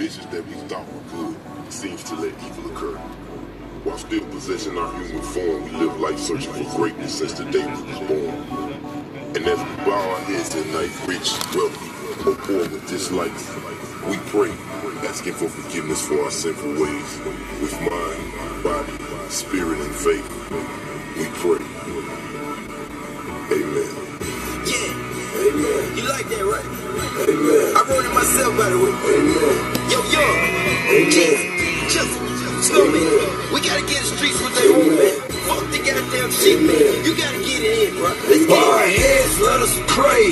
visions that we thought were good seems to let evil occur. While still possessing our human form, we live life searching for greatness since the day we were born. And as we bow our heads at night, rich, wealthy, or poor with dislikes, we pray, asking for forgiveness for our sinful ways. With mind, body, spirit, and faith, we pray. Amen. Yeah, Amen. you like that, right? Amen. I wrote it myself, by the way. Amen. Yo, yo, snowman. We gotta get the streets with their own, man. Fuck the goddamn shit, man. You gotta get it in, bro. Let's get Our heads, let us pray.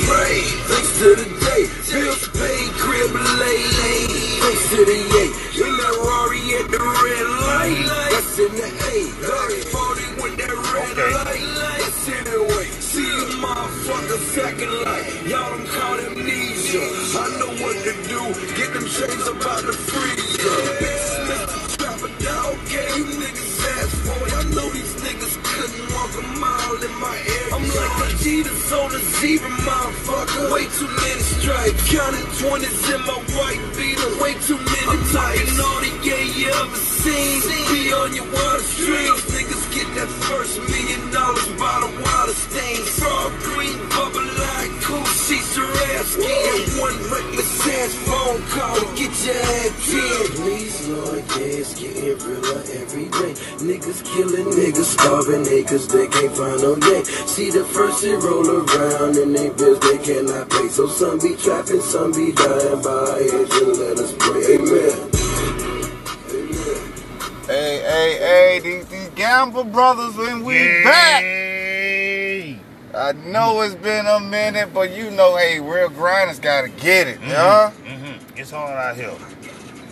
Thanks to the day, bills paid, crib laid. Thanks to the yay, in that Rari at the red light. That's in the A, Larry 40 with that red Okay. light. That's in the way. See you motherfucker second light. Y'all don't call amnesia. I know what to do. Chains up out the freezer. Dog, okay, niggas ass boy. I know these niggas couldn't walk a mile in my. I'm like a Jesus on a zebra, motherfucker. Way too many stripes. Counting 20s in my white beater. Way too many I'm talking all the gay you ever seen. Be on your water streams. Niggas get that first million ass phone call to get your ass in. Please, Lord, yeah, it's getting realer every day. Niggas killing niggas, starving niggas, they can't find no day. See the first it roll around and they bills they cannot pay. So some be trapping, some be dying by edge and let us pray. Amen. Hey, hey, hey, these, these Gamble brothers, and we back. I know it's been a minute, but you know, hey, real grinders gotta get it, yeah? Mm-hmm. It's hard out here.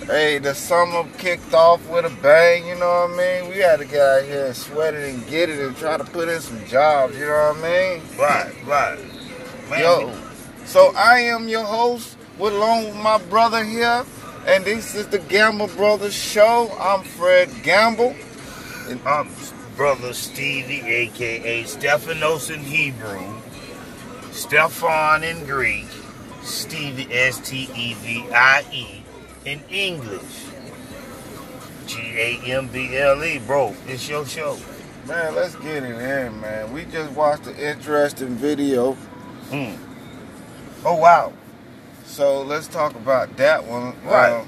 Hey, the summer kicked off with a bang, you know what I mean? We had to get out here and sweat it and get it and try to put in some jobs, you know what I mean? Right, right. Man, Yo, so I am your host, with along with my brother here, and this is the Gamble Brothers Show. I'm Fred Gamble. And I'm brother Stevie, aka Stephanos in Hebrew, Stefan in Greek, Stevie S T E V I E in English. G A M B L E, bro. It's your show. Man, let's get it in, man. We just watched an interesting video, Hmm. Oh wow. so let's talk about that one. Right. Uh,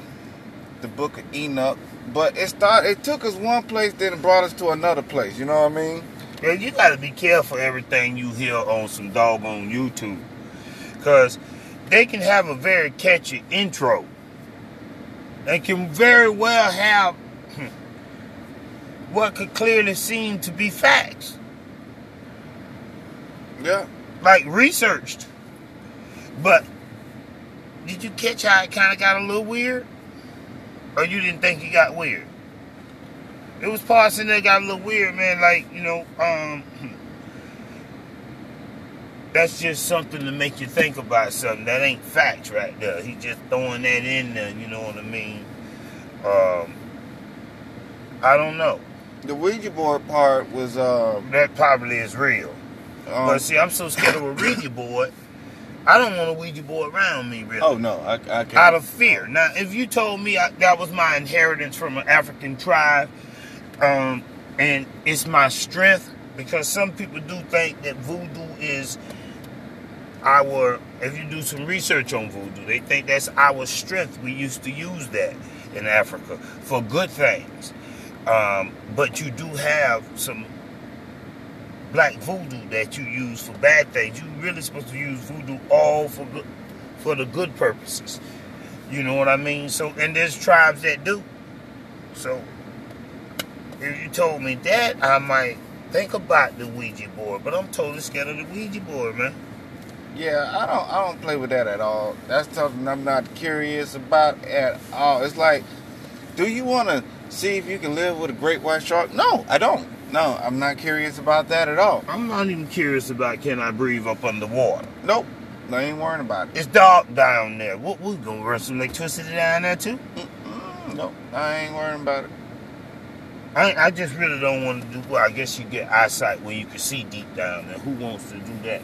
the Book of Enoch. But it started. It took us one place, then it brought us to another place. You know what I mean? Yeah, you gotta be careful everything you hear on some dog on YouTube. Cause they can have a very catchy intro. They can very well have what could clearly seem to be facts. Yeah. Like researched. But did you catch how it kinda got a little weird? Or you didn't think it got weird? It was parts in there got a little weird, man. Like, you know, um that's just something to make you think about something. That ain't facts right there. He just throwing that in there, you know what I mean? Um I don't know. The Ouija board part was um. That probably is real. um, but see, I'm so scared of a Ouija board. I don't want a Ouija board around me, really. oh no, I, I can't. out of fear. Now, if you told me I, that was my inheritance from an African tribe, um, and it's my strength, because some people do think that voodoo is our. If you do some research on voodoo, they think that's our strength. We used to use that in Africa for good things, um, but you do have some black voodoo that you use for bad things. You really supposed to use voodoo all for for the good purposes. You know what I mean? So and there's tribes that do. So if you told me that, I might think about the Ouija board. But I'm totally scared of the Ouija board, man. Yeah, I don't I don't play with that at all. That's something I'm not curious about at all. It's like, do you want to see if you can live with a great white shark? No, I don't. No, I'm not curious about that at all. I'm not even curious about can I breathe up underwater. Nope, I ain't worrying about it. It's dark down there. What we gonna run some electricity down there too? Mm, nope, I ain't worrying about it. I, I just really don't want to do. Well, I guess you get eyesight where you can see deep down there. Who wants to do that?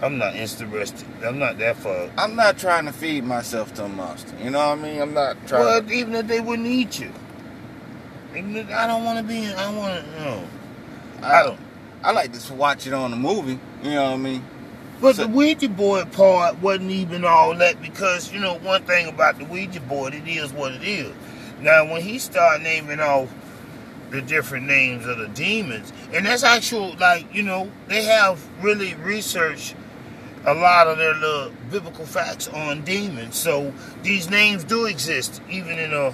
I'm not interested. I'm not that far. I'm not trying to feed myself to a monster. You know what I mean? I'm not trying. Well, even if they wouldn't eat you, I don't want to be. In I want to. No, I don't. I like to watch it on the movie. You know what I mean? But So- the Ouija board part wasn't even all that because you know one thing about the Ouija board, it is what it is. Now when he started naming off the different names of the demons, and that's actual like you know they have really researched a lot of their little biblical facts on demons. So these names do exist, even in a.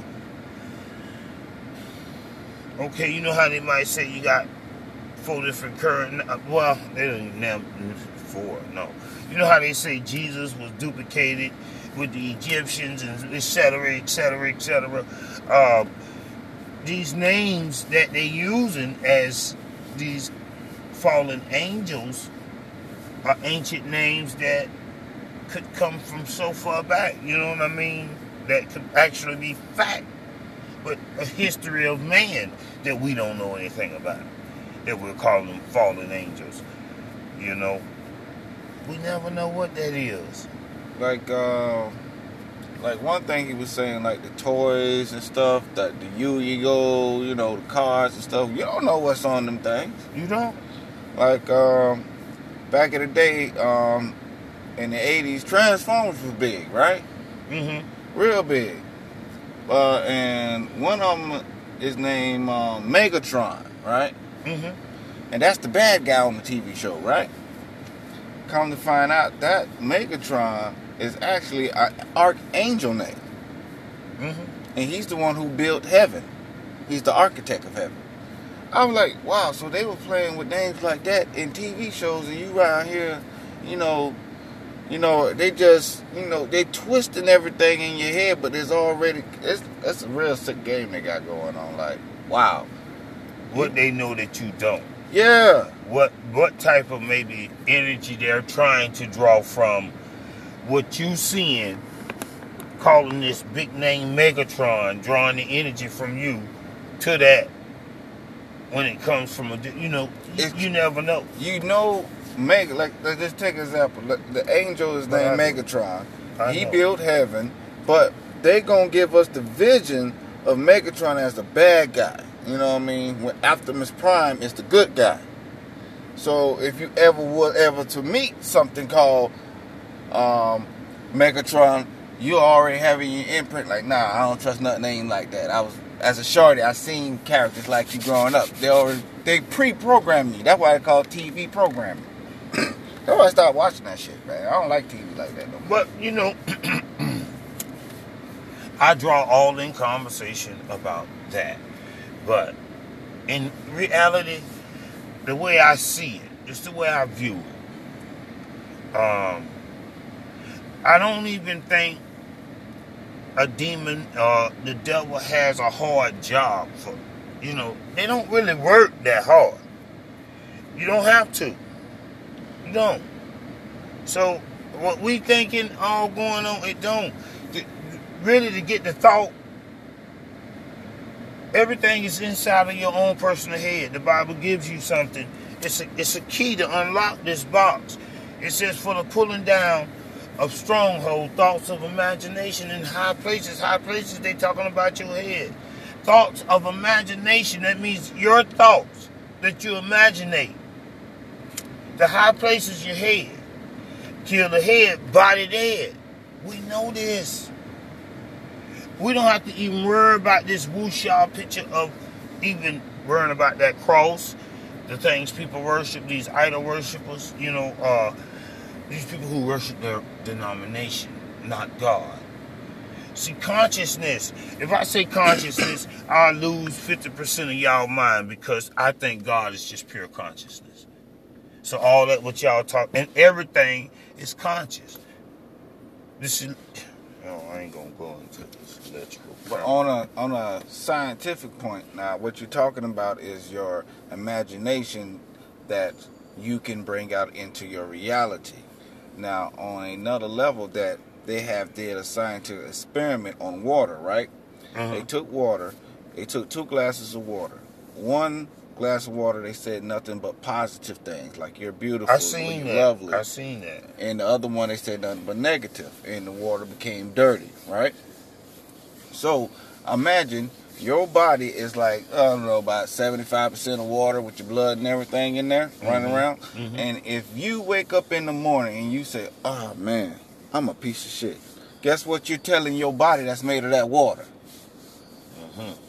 Okay, you know how they might say you got four different current. Well, they don't even four. No, you know how they say Jesus was duplicated with the Egyptians and et cetera, et cetera, et cetera. Uh, these names that they're using as these fallen angels are ancient names that could come from so far back. You know what I mean? That could actually be fact, but a history of man that we don't know anything about. That we're calling them fallen angels. You know, we never know what that is. Like, uh, like one thing he was saying, like the toys and stuff, that the Yu-Gi-Oh, you know, the cards and stuff. You don't know what's on them things. You don't? Like, um, back in the day, um, in the '80s, Transformers was big, right? Mm-hmm. Real big. Uh, and one of them is named um, Megatron, right? Mm-hmm. And that's the bad guy on the TV show, right? Come to find out that Megatron is actually an archangel name. Mm-hmm. And he's the one who built heaven. He's the architect of heaven. I'm like, wow, so they were playing with names like that in TV shows and you around here, you know, you know, they just, you know, they twisting everything in your head, but there's already, it's, it's a real sick game they got going on. Like, wow. What they know that you don't. Yeah. What what type of maybe energy they're trying to draw from what you seeing, calling this big name Megatron, drawing the energy from you to that when it comes from a you know you, It's- you never know. You know, Meg, like, let's just take an example. The angel is named. Megatron. I he know. built heaven, but they gonna give us the vision of Megatron as the bad guy. You know what I mean? When Optimus Prime is the good guy. So if you ever were ever to meet something called um, Megatron, you already having your imprint like, nah, I don't trust nothing like that. I was as a shorty, I seen characters like you growing up. They already they pre-programmed me. That's why I call TV programming. That's why I stopped watching that shit, man. I don't like TV like that no more. But you know, I draw all in conversation about that. But in reality, the way I see it, just the way I view it, um, I don't even think a demon or the devil has a hard job for. You know, they don't really work that hard. You don't have to. Don't. So what we thinking all going on, it don't. Really, to get the thought, everything is inside of your own personal head. The Bible gives you something. It's a, it's a key to unlock this box. It says for the pulling down of stronghold thoughts of imagination in high places. High places, they talking about your head. Thoughts of imagination. That means your thoughts that you imaginate. The high places your head. Kill the head, body dead. We know this. We don't have to even worry about this wuxia picture of even worrying about that cross, the things people worship, these idol worshippers, you know, uh, these people who worship their denomination, not God. See, consciousness, if I say consciousness, I'll lose 50% of y'all mind because I think God is just pure consciousness. So all that what y'all talk and everything is conscious. This is no, I ain't gonna go into this electrical. But on a on a scientific point, now what you're talking about is your imagination that you can bring out into your reality. Now, on another level, that they have did a scientific experiment on water, right? They uh-huh. took water, they took two glasses of water. One glass of water, they said nothing but positive things, like you're beautiful, I seen you're that. lovely. I seen that. and the other one they said nothing but negative, and the water became dirty, right? So imagine your body is like I don't know about seventy five percent of water with your blood and everything in there mm-hmm. running around, mm-hmm. and if you wake up in the morning and you say, "Oh man, I'm a piece of shit," guess what you're telling your body that's made of that water? Mm-hmm.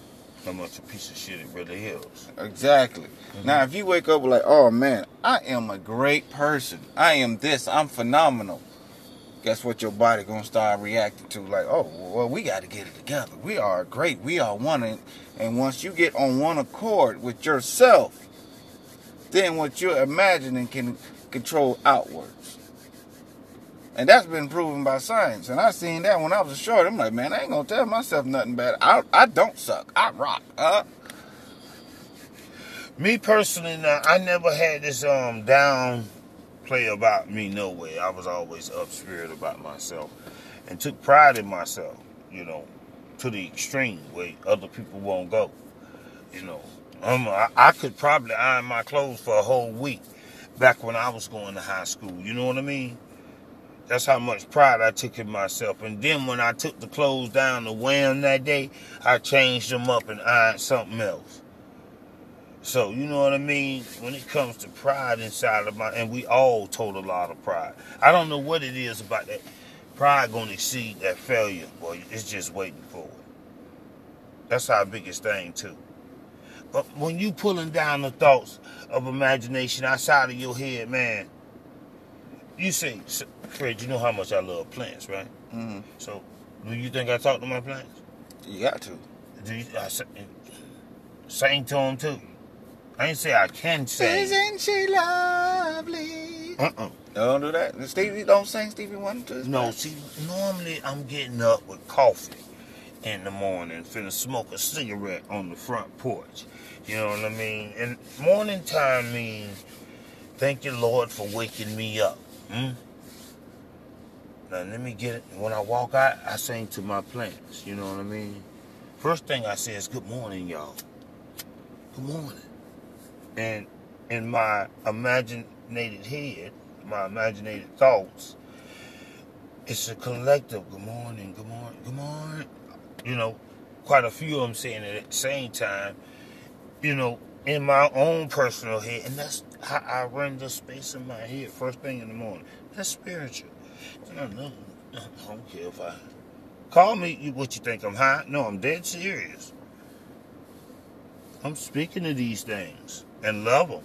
How much a piece of shit it really is. Exactly. Mm-hmm. Now, if you wake up like, oh man, I am a great person. I am this. I'm phenomenal. Guess what your body gonna start reacting to? Like, oh, well, we got to get it together. We are great. We are one. And, once you get on one accord with yourself, then what you're imagining can control outwards. And that's been proven by science. And I seen that when I was a short. I'm like, man, I ain't gonna tell myself nothing bad. I, I don't suck. I rock. Uh, Me personally, now, I never had this um down play about me no way. I was always up spirit about myself and took pride in myself, you know, to the extreme where other people won't go. You know, um, I, I could probably iron my clothes for a whole week back when I was going to high school. You know what I mean? That's how much pride I took in myself. And then when I took the clothes down to wear that day, I changed them up and ironed something else. So you know what I mean? When it comes to pride inside of my, and we all told a lot of pride. I don't know what it is about that pride gonna exceed that failure, boy. It's just waiting for it. That's our biggest thing too. But when you pulling down the thoughts of imagination outside of your head, man, you say, Fred, you know how much I love plants, right? mhm. So, do you think I talk to my plants? You got to. Do you I sing to them too? I ain't say I can sing. Isn't she lovely? Uh-uh. Don't do that. Stevie, don't sing Stevie Wonder to No, see, normally I'm getting up with coffee in the morning, finna smoke a cigarette on the front porch. You know what I mean? And morning time means thank you, Lord, for waking me up. Hmm? Now let me get it. When I walk out, I sing to my plants. You know what I mean? First thing I say is good morning, y'all. Good morning. And in my imaginated head, my imaginated thoughts, it's a collective good morning, good morning, good morning. You know, quite a few of them saying it at the same time, you know, in my own personal head. And that's I run the space in my head first thing in the morning. That's spiritual. No, I don't care if I call me you- what you think I'm high. No, I'm dead serious. I'm speaking of these things and love them.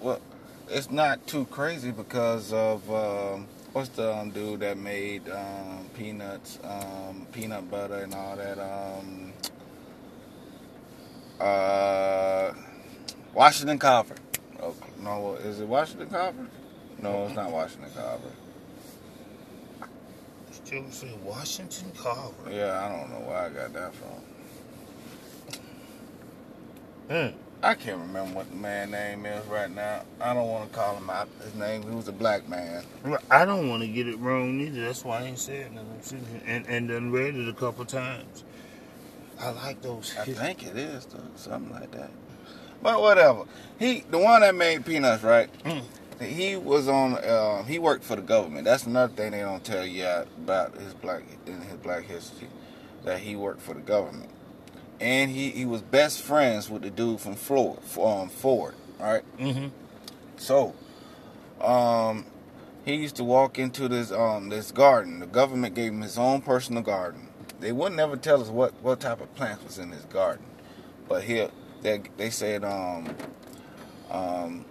Well, it's not too crazy because of um, what's the um, dude that made um, peanuts, um, peanut butter, and all that. Um, uh, Washington Carver. No, is it Washington Carver? No, it's not Washington Carver. Still say Washington Carver. Yeah, I don't know where I got that from. Mm. I can't remember what the man name is right now. I don't want to call him out. His name, he was a black man. I don't want to get it wrong either. That's why I ain't said nothing. I'm sitting here and, and done read it a couple times. I like those. I think it is though, something like that. But whatever. He, the one that made peanuts, right? Mm. He was on. Uh, he worked for the government. That's another thing they don't tell you about his black in his black history, that he worked for the government, and he, he was best friends with the dude from Ford. Um, Ford, right? Mm-hmm. So, um, he used to walk into this um this garden. The government gave him his own personal garden. They wouldn't ever tell us what what type of plants was in his garden, but here they they said um um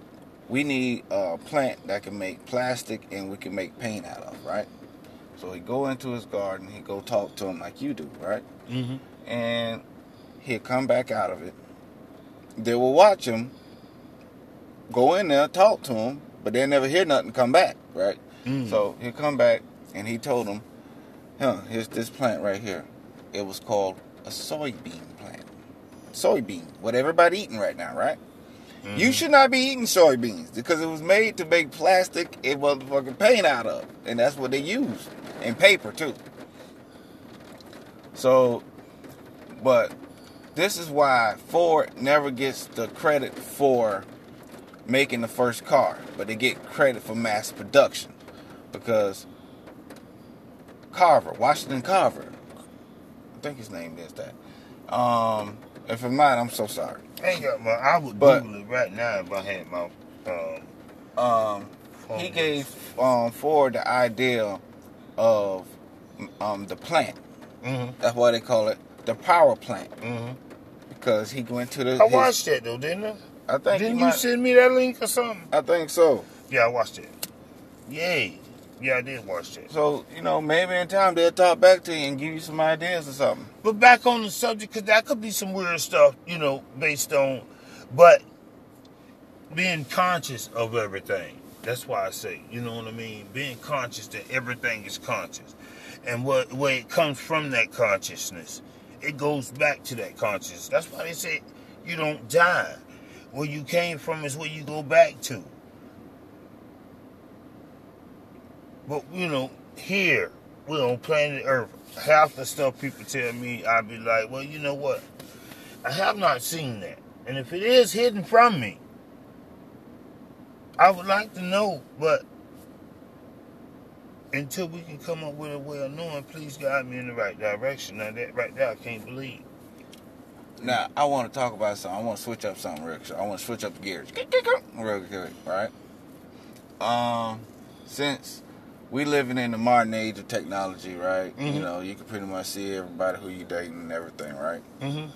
we need a plant that can make plastic and we can make paint out of, right? So he go into his garden. He go talk to him like you do, right? Mm-hmm. and he'll come back out of it. They will watch him go in there, talk to him, but they'll never hear nothing come back, right? Mm. So he'll come back and he told him, huh, here's this plant right here. It was called a soybean. Soybean, what everybody eating right now, right? You should not be eating soybeans because it was made to make plastic and motherfucking paint out of. And that's what they use. And paper too. So, but this is why Ford never gets the credit for making the first car, but they get credit for mass production because Carver, Washington Carver, I think his name is that. Um, if I'm not, I'm so sorry. Ain't got my, I would But- Google it right now if I had my. Um, Um, he gave um, Ford the idea of um, the plant. Mm-hmm. That's why they call it the power plant Mm-hmm. because he went to the. I his- watched that though, didn't I? I think Didn't you might- send me that link or something? I think so. Yeah, I watched it. Yay. Yeah, I did watch that. So you know, maybe in time they'll talk back to you and give you some ideas or something. But back on the subject, because that could be some weird stuff, you know, based on, but being conscious of everything. That's why I say, you know what I mean? Being conscious that everything is conscious. And what where it comes from that consciousness, it goes back to that consciousness. That's why they say you don't die. Where you came from is where you go back to. But you know, here, we're on planet Earth. Half the stuff people tell me, I'd be like, well, you know what? I have not seen that. And if it is hidden from me, I would like to know, but until we can come up with a way of knowing, please guide me in the right direction. Now that right there I can't believe. Now I want to talk about something. I want to switch up something real quick. I want to switch up the gears real quick, right? Um, since we living in the modern age of technology, right? You Mhm. know, you can pretty much see everybody who you dating and everything, right? Mm-hmm.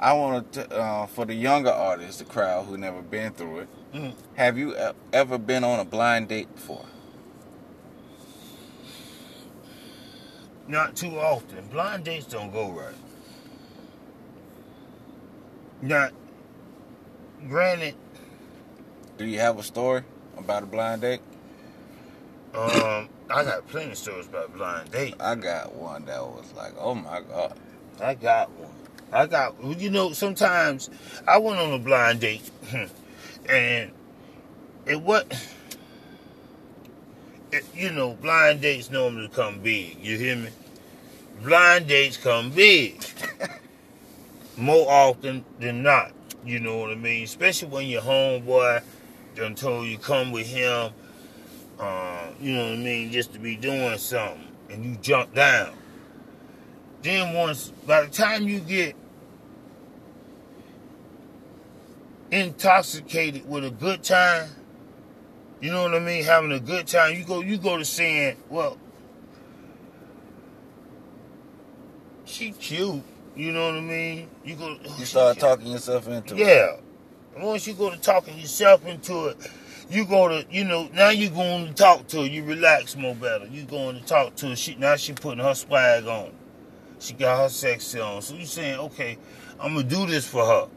I want to, uh, for the younger artists, the crowd who never been through it, Mhm. have you ever been on a blind date before? Not too often. Blind dates don't go right. Not granted, Do you have a story about a blind date? Um, I got plenty of stories about blind dates. I got one that was like, oh my god. I got one. I got, you know, sometimes I went on a blind date and it was, it, you know, blind dates normally come big. You hear me? Blind dates come big more often than not. You know what I mean? Especially when your homeboy done told you come with him, uh, you know what I mean, just to be doing something and you jump down. Then once, by the time you get intoxicated with a good time, you know what I mean, having a good time, you go, you go to saying, well, she cute, you know what I mean. You go, oh, You start talking yourself into it. Yeah. Once you go to talking yourself into it, you go to, you know, now you going to talk to her. You relax more better. You going to talk to her. She now she putting her swag on. She got her sexy on. So you saying, okay, I'm gonna do this for her.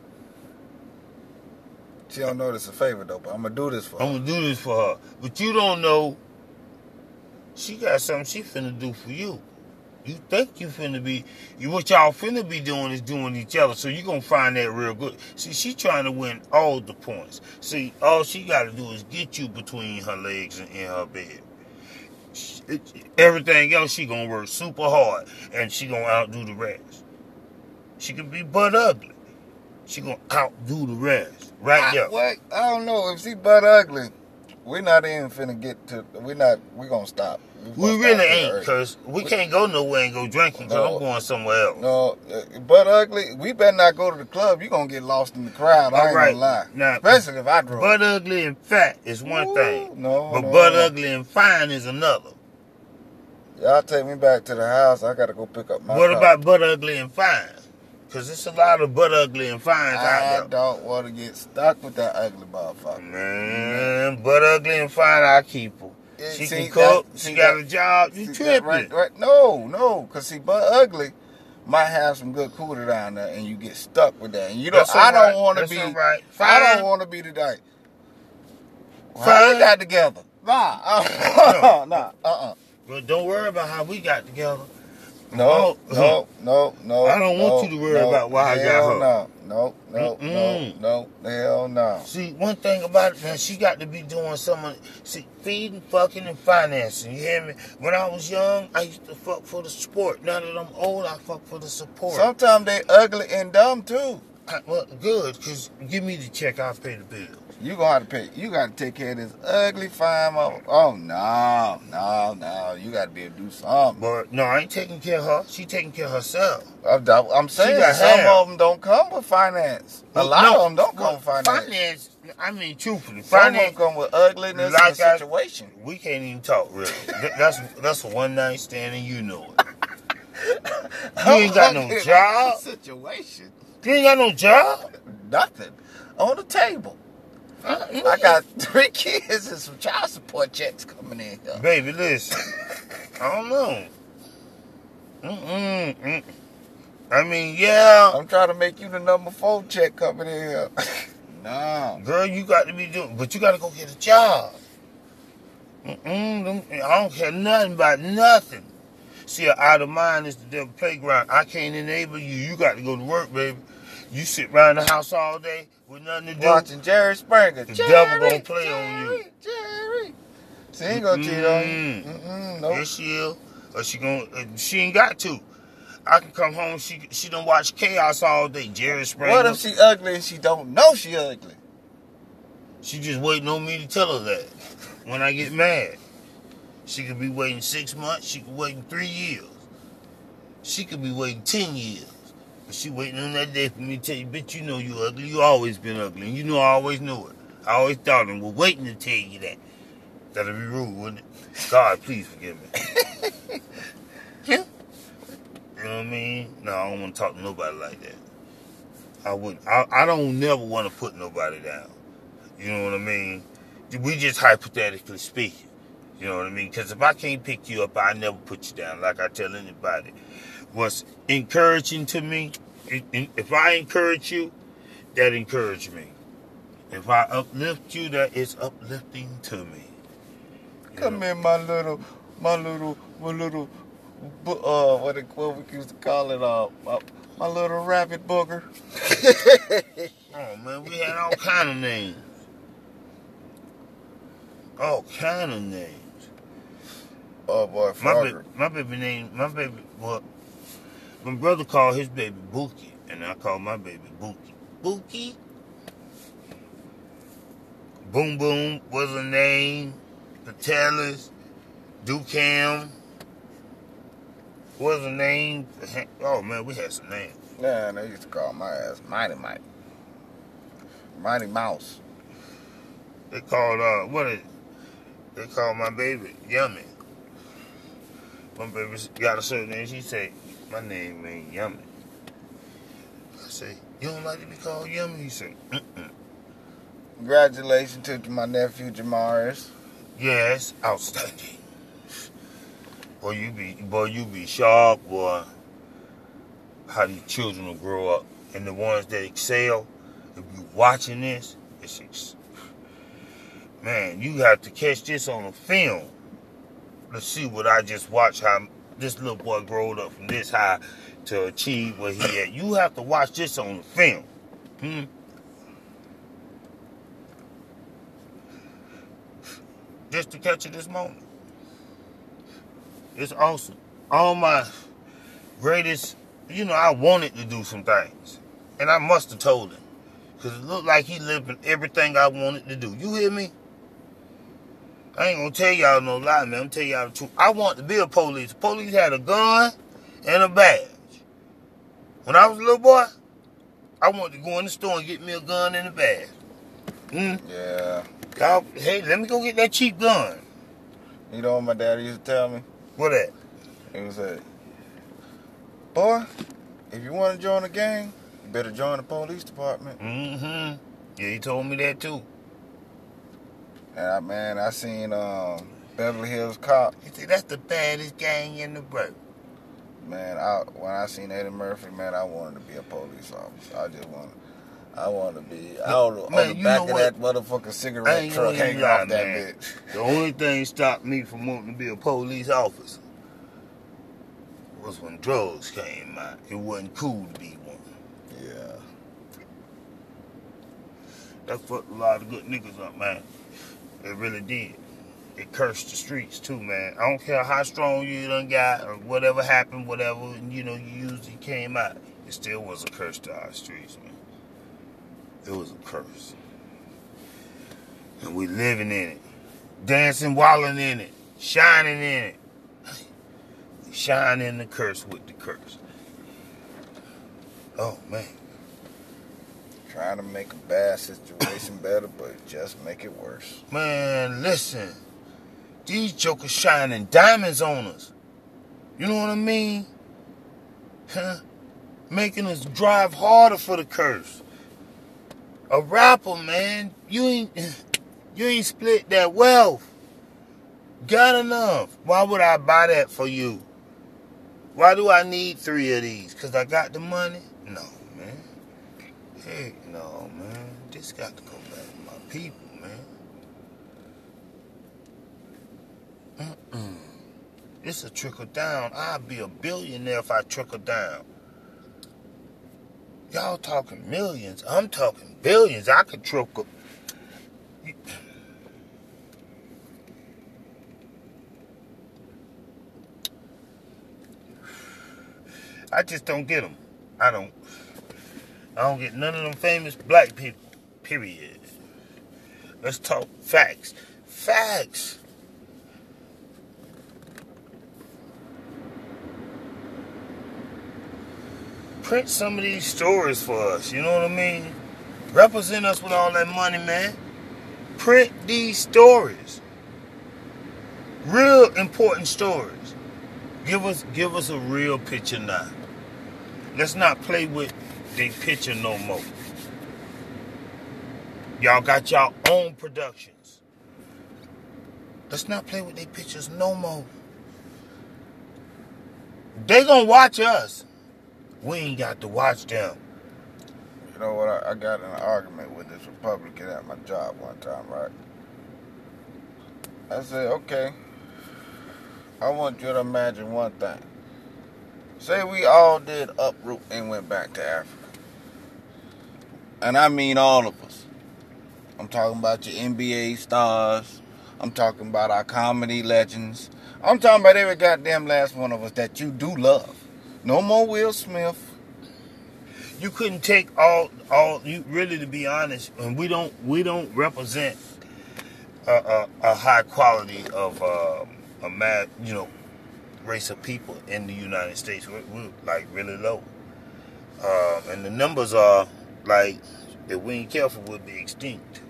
She don't know this a favor though, but I'm gonna do this for her. I'm gonna do this for her. But you don't know she got something she finna do for you. You think you finna be you what y'all finna be doing is doing each other. So you're gonna find that real good. See, she trying to win all the points. See, all she gotta do is get you between her legs and in her bed. She- it- Everything else she gonna work super hard and she gonna outdo the rest. She can be butt ugly. She gonna outdo the rest. Right I, there. what? I don't know. If she butt ugly, we're not even finna get to. We're not. We're gonna stop. We really ain't, because we can't go nowhere and go drinking because No. I'm going somewhere else. No, uh, butt ugly. We better not go to the club. You gonna get lost in the crowd. I ain't right. gonna lie. Now, Especially if I drove. Butt ugly and fat is one Ooh, thing, No, but no, butt no. ugly and fine is another. Y'all take me back to the house. I gotta go pick up my. what car. about butt ugly and fine? Because it's a lot of butt ugly and fines I out there. don't want to get stuck with that ugly motherfucker. Man, butt ugly and fine, I keep her. She see, can cook. that- she see, got that- a job. You that tripping? Right, right. No, no, cause see, butt ugly might have some good cooler down there, and you get stuck with that. And you don't. That's I right. don't want to be. right. I don't want to be the. How Fine. we got together? Nah, uh, nah, uh, uh But don't worry about how we got together. No, Oh, no, no, no. I don't want no, you to worry no, about why I got her. No, no, no, Mm-mm. no, no, hell no. See, one thing about it, man, she got to be doing something. See, feeding, fucking, and financing. You hear me? When I was young, I used to fuck for the sport. Now that I'm old, I fuck for the support. Sometimes they ugly and dumb too. I- well, good, because give me the check, I'll pay the bill. You gonna have to pay. You gotta take care of this ugly fine mother. Oh no, no, no. You gotta be able to do something. But no, I ain't taking care of her. She taking care of herself. I'm, I'm saying some of them don't come with finance. A lot No, of them don't come with finance. Finance, I mean, truthfully, Some finance, come with ugliness Like and I- situation. we can't even talk really. That- that's that's a one night stand, and you know it. You ain't got no job. Situation. You ain't got no job. Nothing on the table. Uh, I got three kids and some child support checks coming in here. Baby, listen. I don't know. Mm-mm, mm. I mean, yeah, I'm trying to make you the number four check coming in here. no. girl, you got to be doing, but you got to go get a job. Mm-mm, I don't care nothing about nothing. See, out of mind is the devil playground. I can't enable you. You got to go to work, baby. You sit around the house all day with nothing to do. Watching Jerry Springer. The Jerry, devil gonna play on you. Jerry, Jerry. She ain't gonna cheat on you. Mm-mm, nope. Yes, she will. Or she gon' uh, she ain't got to. I can come home. She she don't watch chaos all day. Jerry Springer. What if she ugly and she don't know she ugly? She just waiting on me to tell her that. When I get mad, she could be waiting six months. She could waiting three years. She could be waiting ten years. She waiting on that day for me to tell you, bitch, you know you ugly. You always been ugly. And you know I always knew it. I always thought and was waiting to tell you that. That'd be rude, wouldn't it? God, please forgive me. Yeah. You know what I mean? No, I don't want to talk to nobody like that. I wouldn't. I, I don't never want to put nobody down. You know what I mean? We just hypothetically speaking. You know what I mean? Because if I can't pick you up, I never put you down. Like I tell anybody, what's encouraging to me, if I encourage you, that encourage me. If I uplift you, that is uplifting to me. You Come know? in, my little, my little, my little, uh, what it, what we used to call it, uh, my, my little rabbit booger. Oh man, we had all kind of names. All kind of names. Oh boy, My Frogger. baby, my baby name, my baby. Well, my brother called his baby Bookie, and I called my baby Bookie. Bookie. Boom Boom was a name. Patellas. Ducam was a name. Oh man, we had some names. Yeah, they used to call my ass Mighty Mike. Mighty Mouse. They called uh what is they called my baby Yummy. My baby got a certain name. She said, My name ain't Yummy. I say, You don't like to be called Yummy? He said, Mm-mm. Congratulations to my nephew Jamaris. Yes, outstanding. Boy, you be boy, you be sharp, boy. How these children will grow up. And the ones that excel, if you watching this, it's man, you have to catch this on a film. Let's see what I just watched how this little boy growed up from this high to achieve what he at. You have to watch this on the film. Hmm? Just to catch it this moment. It's awesome. All my greatest, you know, I wanted to do some things. And I must have told him. Because it looked like he lived in everything I wanted to do. You hear me? I ain't gonna tell y'all no lie, man. I'm tell y'all the truth. I want to be a police. The police had a gun and a badge. When I was a little boy, I wanted to go in the store and get me a gun and a badge. Mm. Yeah. Y'all, hey, let me go get that cheap gun. You know what my daddy used to tell me? What that? He was like, Boy, if you want to join a gang, you better join the police department. Mm-hmm. Yeah, he told me that too. And I, man, I seen um, Beverly Hills Cop. He said that's the baddest gang in the world. Man, I when I seen Eddie Murphy, man, I wanted to be a police officer. I just wanted, I wanted to be out on Man, the back of that motherfucking cigarette truck hanging off that man. bitch. The only thing stopped me from wanting to be a police officer was when drugs came out. It wasn't cool to be one. Yeah. That fucked a lot of good niggas up, man. It really did. It cursed the streets too, man. I don't care how strong you done got or whatever happened, whatever you know you usually came out. It still was a curse to our streets, man. It was a curse, and we living in it, dancing, wallowing in it, shining in it. shining the curse with the curse. Oh man. Trying to make a bad situation better, but just make it worse. Man, listen. These jokers shining diamonds on us. You know what I mean? Huh? Making us drive harder for the curse. A rapper, man, you ain't you ain't split that wealth. Got enough. Why would I buy that for you? Why do I need three of these? Cause I got the money? No, Hey, no, man. This got to go back to my people, man. Mm-mm. It's a trickle down. I'd be a billionaire if I trickle down. Y'all talking millions. I'm talking billions. I could trickle. I just don't get them. I don't. I don't get none of them famous black people. Period. Let's talk facts. Facts. Print some of these stories for us. You know what I mean? Represent us with all that money, man. Print these stories. Real important stories. Give us give us a real picture now. Let's not play with the picture no more. Y'all got y'all own productions. Let's not play with their pictures no more. They gonna watch us. We ain't got to watch them. You know what? I, I got in an argument with this Republican at my job one time, right? I said, okay, I want you to imagine one thing. Say we all did uproot and went back to Africa. And I mean all of us. I'm talking about your NBA stars. I'm talking about our comedy legends. I'm talking about every goddamn last one of us that you do love. No more Will Smith. You couldn't take all all you really to be honest, and we don't we don't represent a, a, a high quality of um, a mad you know race of people in the United States. We're, we're like really low, um, and the numbers are like if we ain't careful, we'll be extinct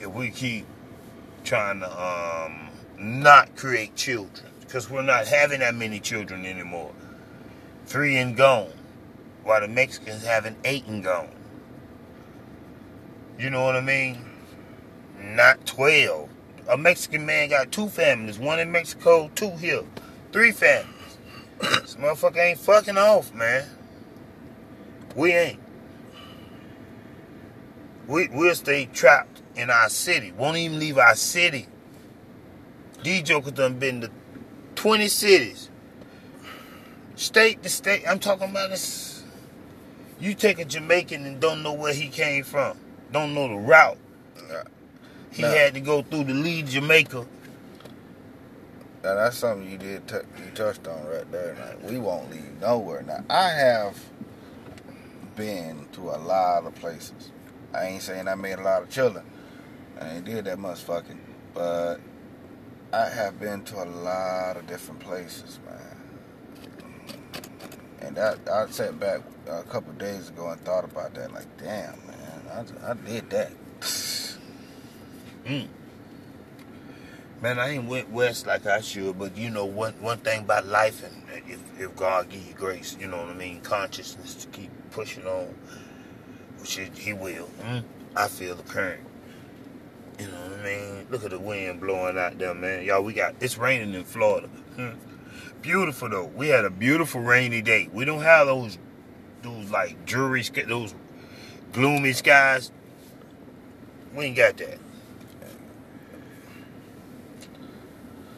if we keep trying to um, not create children because we're not having that many children anymore. Three and gone, while the Mexicans having eight and gone. You know what I mean? Not twelve. A Mexican man got two families, one in Mexico, two here, three families. This motherfucker ain't fucking off, man. We ain't. We we'll stay trapped in our city. Won't even leave our city. These jokers done been to 20 cities. State to state. I'm talking about this. You take a Jamaican and don't know where he came from. Don't know the route. He had to go through the lead Jamaica. Now that's something you did t- you touched on right there. Like we won't leave nowhere. Now I have been to a lot of places. I ain't saying I made a lot of children. I ain't did that much fucking, but I have been to a lot of different places, man. And that I sat back a couple days ago and thought about that. Like, damn, man, I, I did that. Mm. Man, I ain't went west like I should, but you know one one thing about life, and if, if God give you grace, you know what I mean, consciousness to keep pushing on, he, will. Mm. I feel the current. You know what I mean? Look at the wind blowing out there, man. Y'all, we got it's raining in Florida. Hmm. Beautiful though. We had a beautiful rainy day. We don't have those those like dreary those gloomy skies. We ain't got that.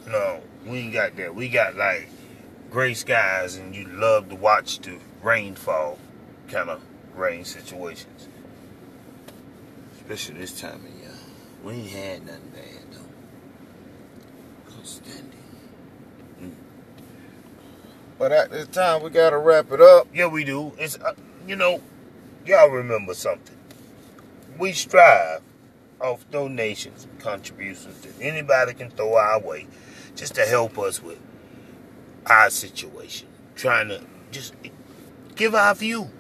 No, we ain't got that. We got like gray skies and you love to watch the rainfall kind of rain situations. Especially this time of year. We ain't had nothing bad though. Outstanding. But at this time, we gotta wrap it up. Yeah, we do. It's uh, you know, y'all remember something. We strive off donations and contributions that anybody can throw our way just to help us with our situation. Trying to just give our view.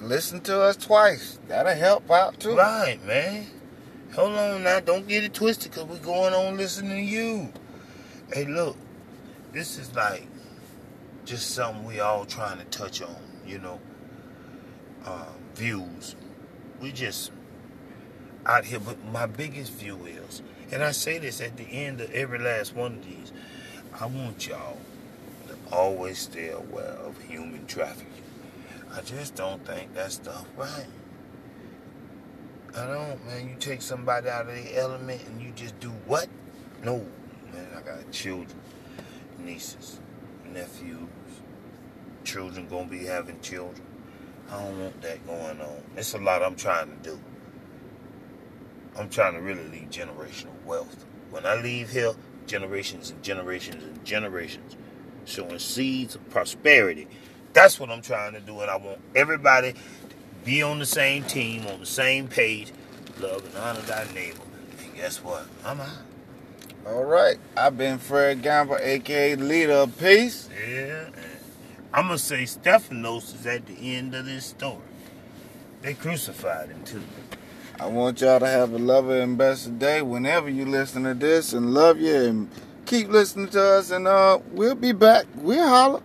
Listen to us twice. That'll help out too. Right, man. Hold on now. Don't get it twisted because we're going on listening to you. Hey, look. This is like just something we all trying to touch on, you know. Uh, views. We just out here. But my biggest view is, and I say this at the end of every last one of these, I want y'all to always stay aware of human trafficking. I just don't think that stuff right. I don't, man. You take somebody out of the element and you just do what? No, man. I got children, nieces, nephews, children gonna be having children. I don't want that going on. It's a lot I'm trying to do. I'm trying to really leave generational wealth. When I leave here, generations and generations and generations showing seeds of prosperity. That's what I'm trying to do, and I want everybody to be on the same team, on the same page. Love and honor thy neighbor. And guess what? I'm out. All right. I've been Fred Gamble, aka Leader of Peace. Yeah. I'm gonna say Stephanos is at the end of this story. They crucified him too. I want y'all to have a lovely and blessed day whenever you listen to this and love you and keep listening to us and uh we'll be back. We'll holler.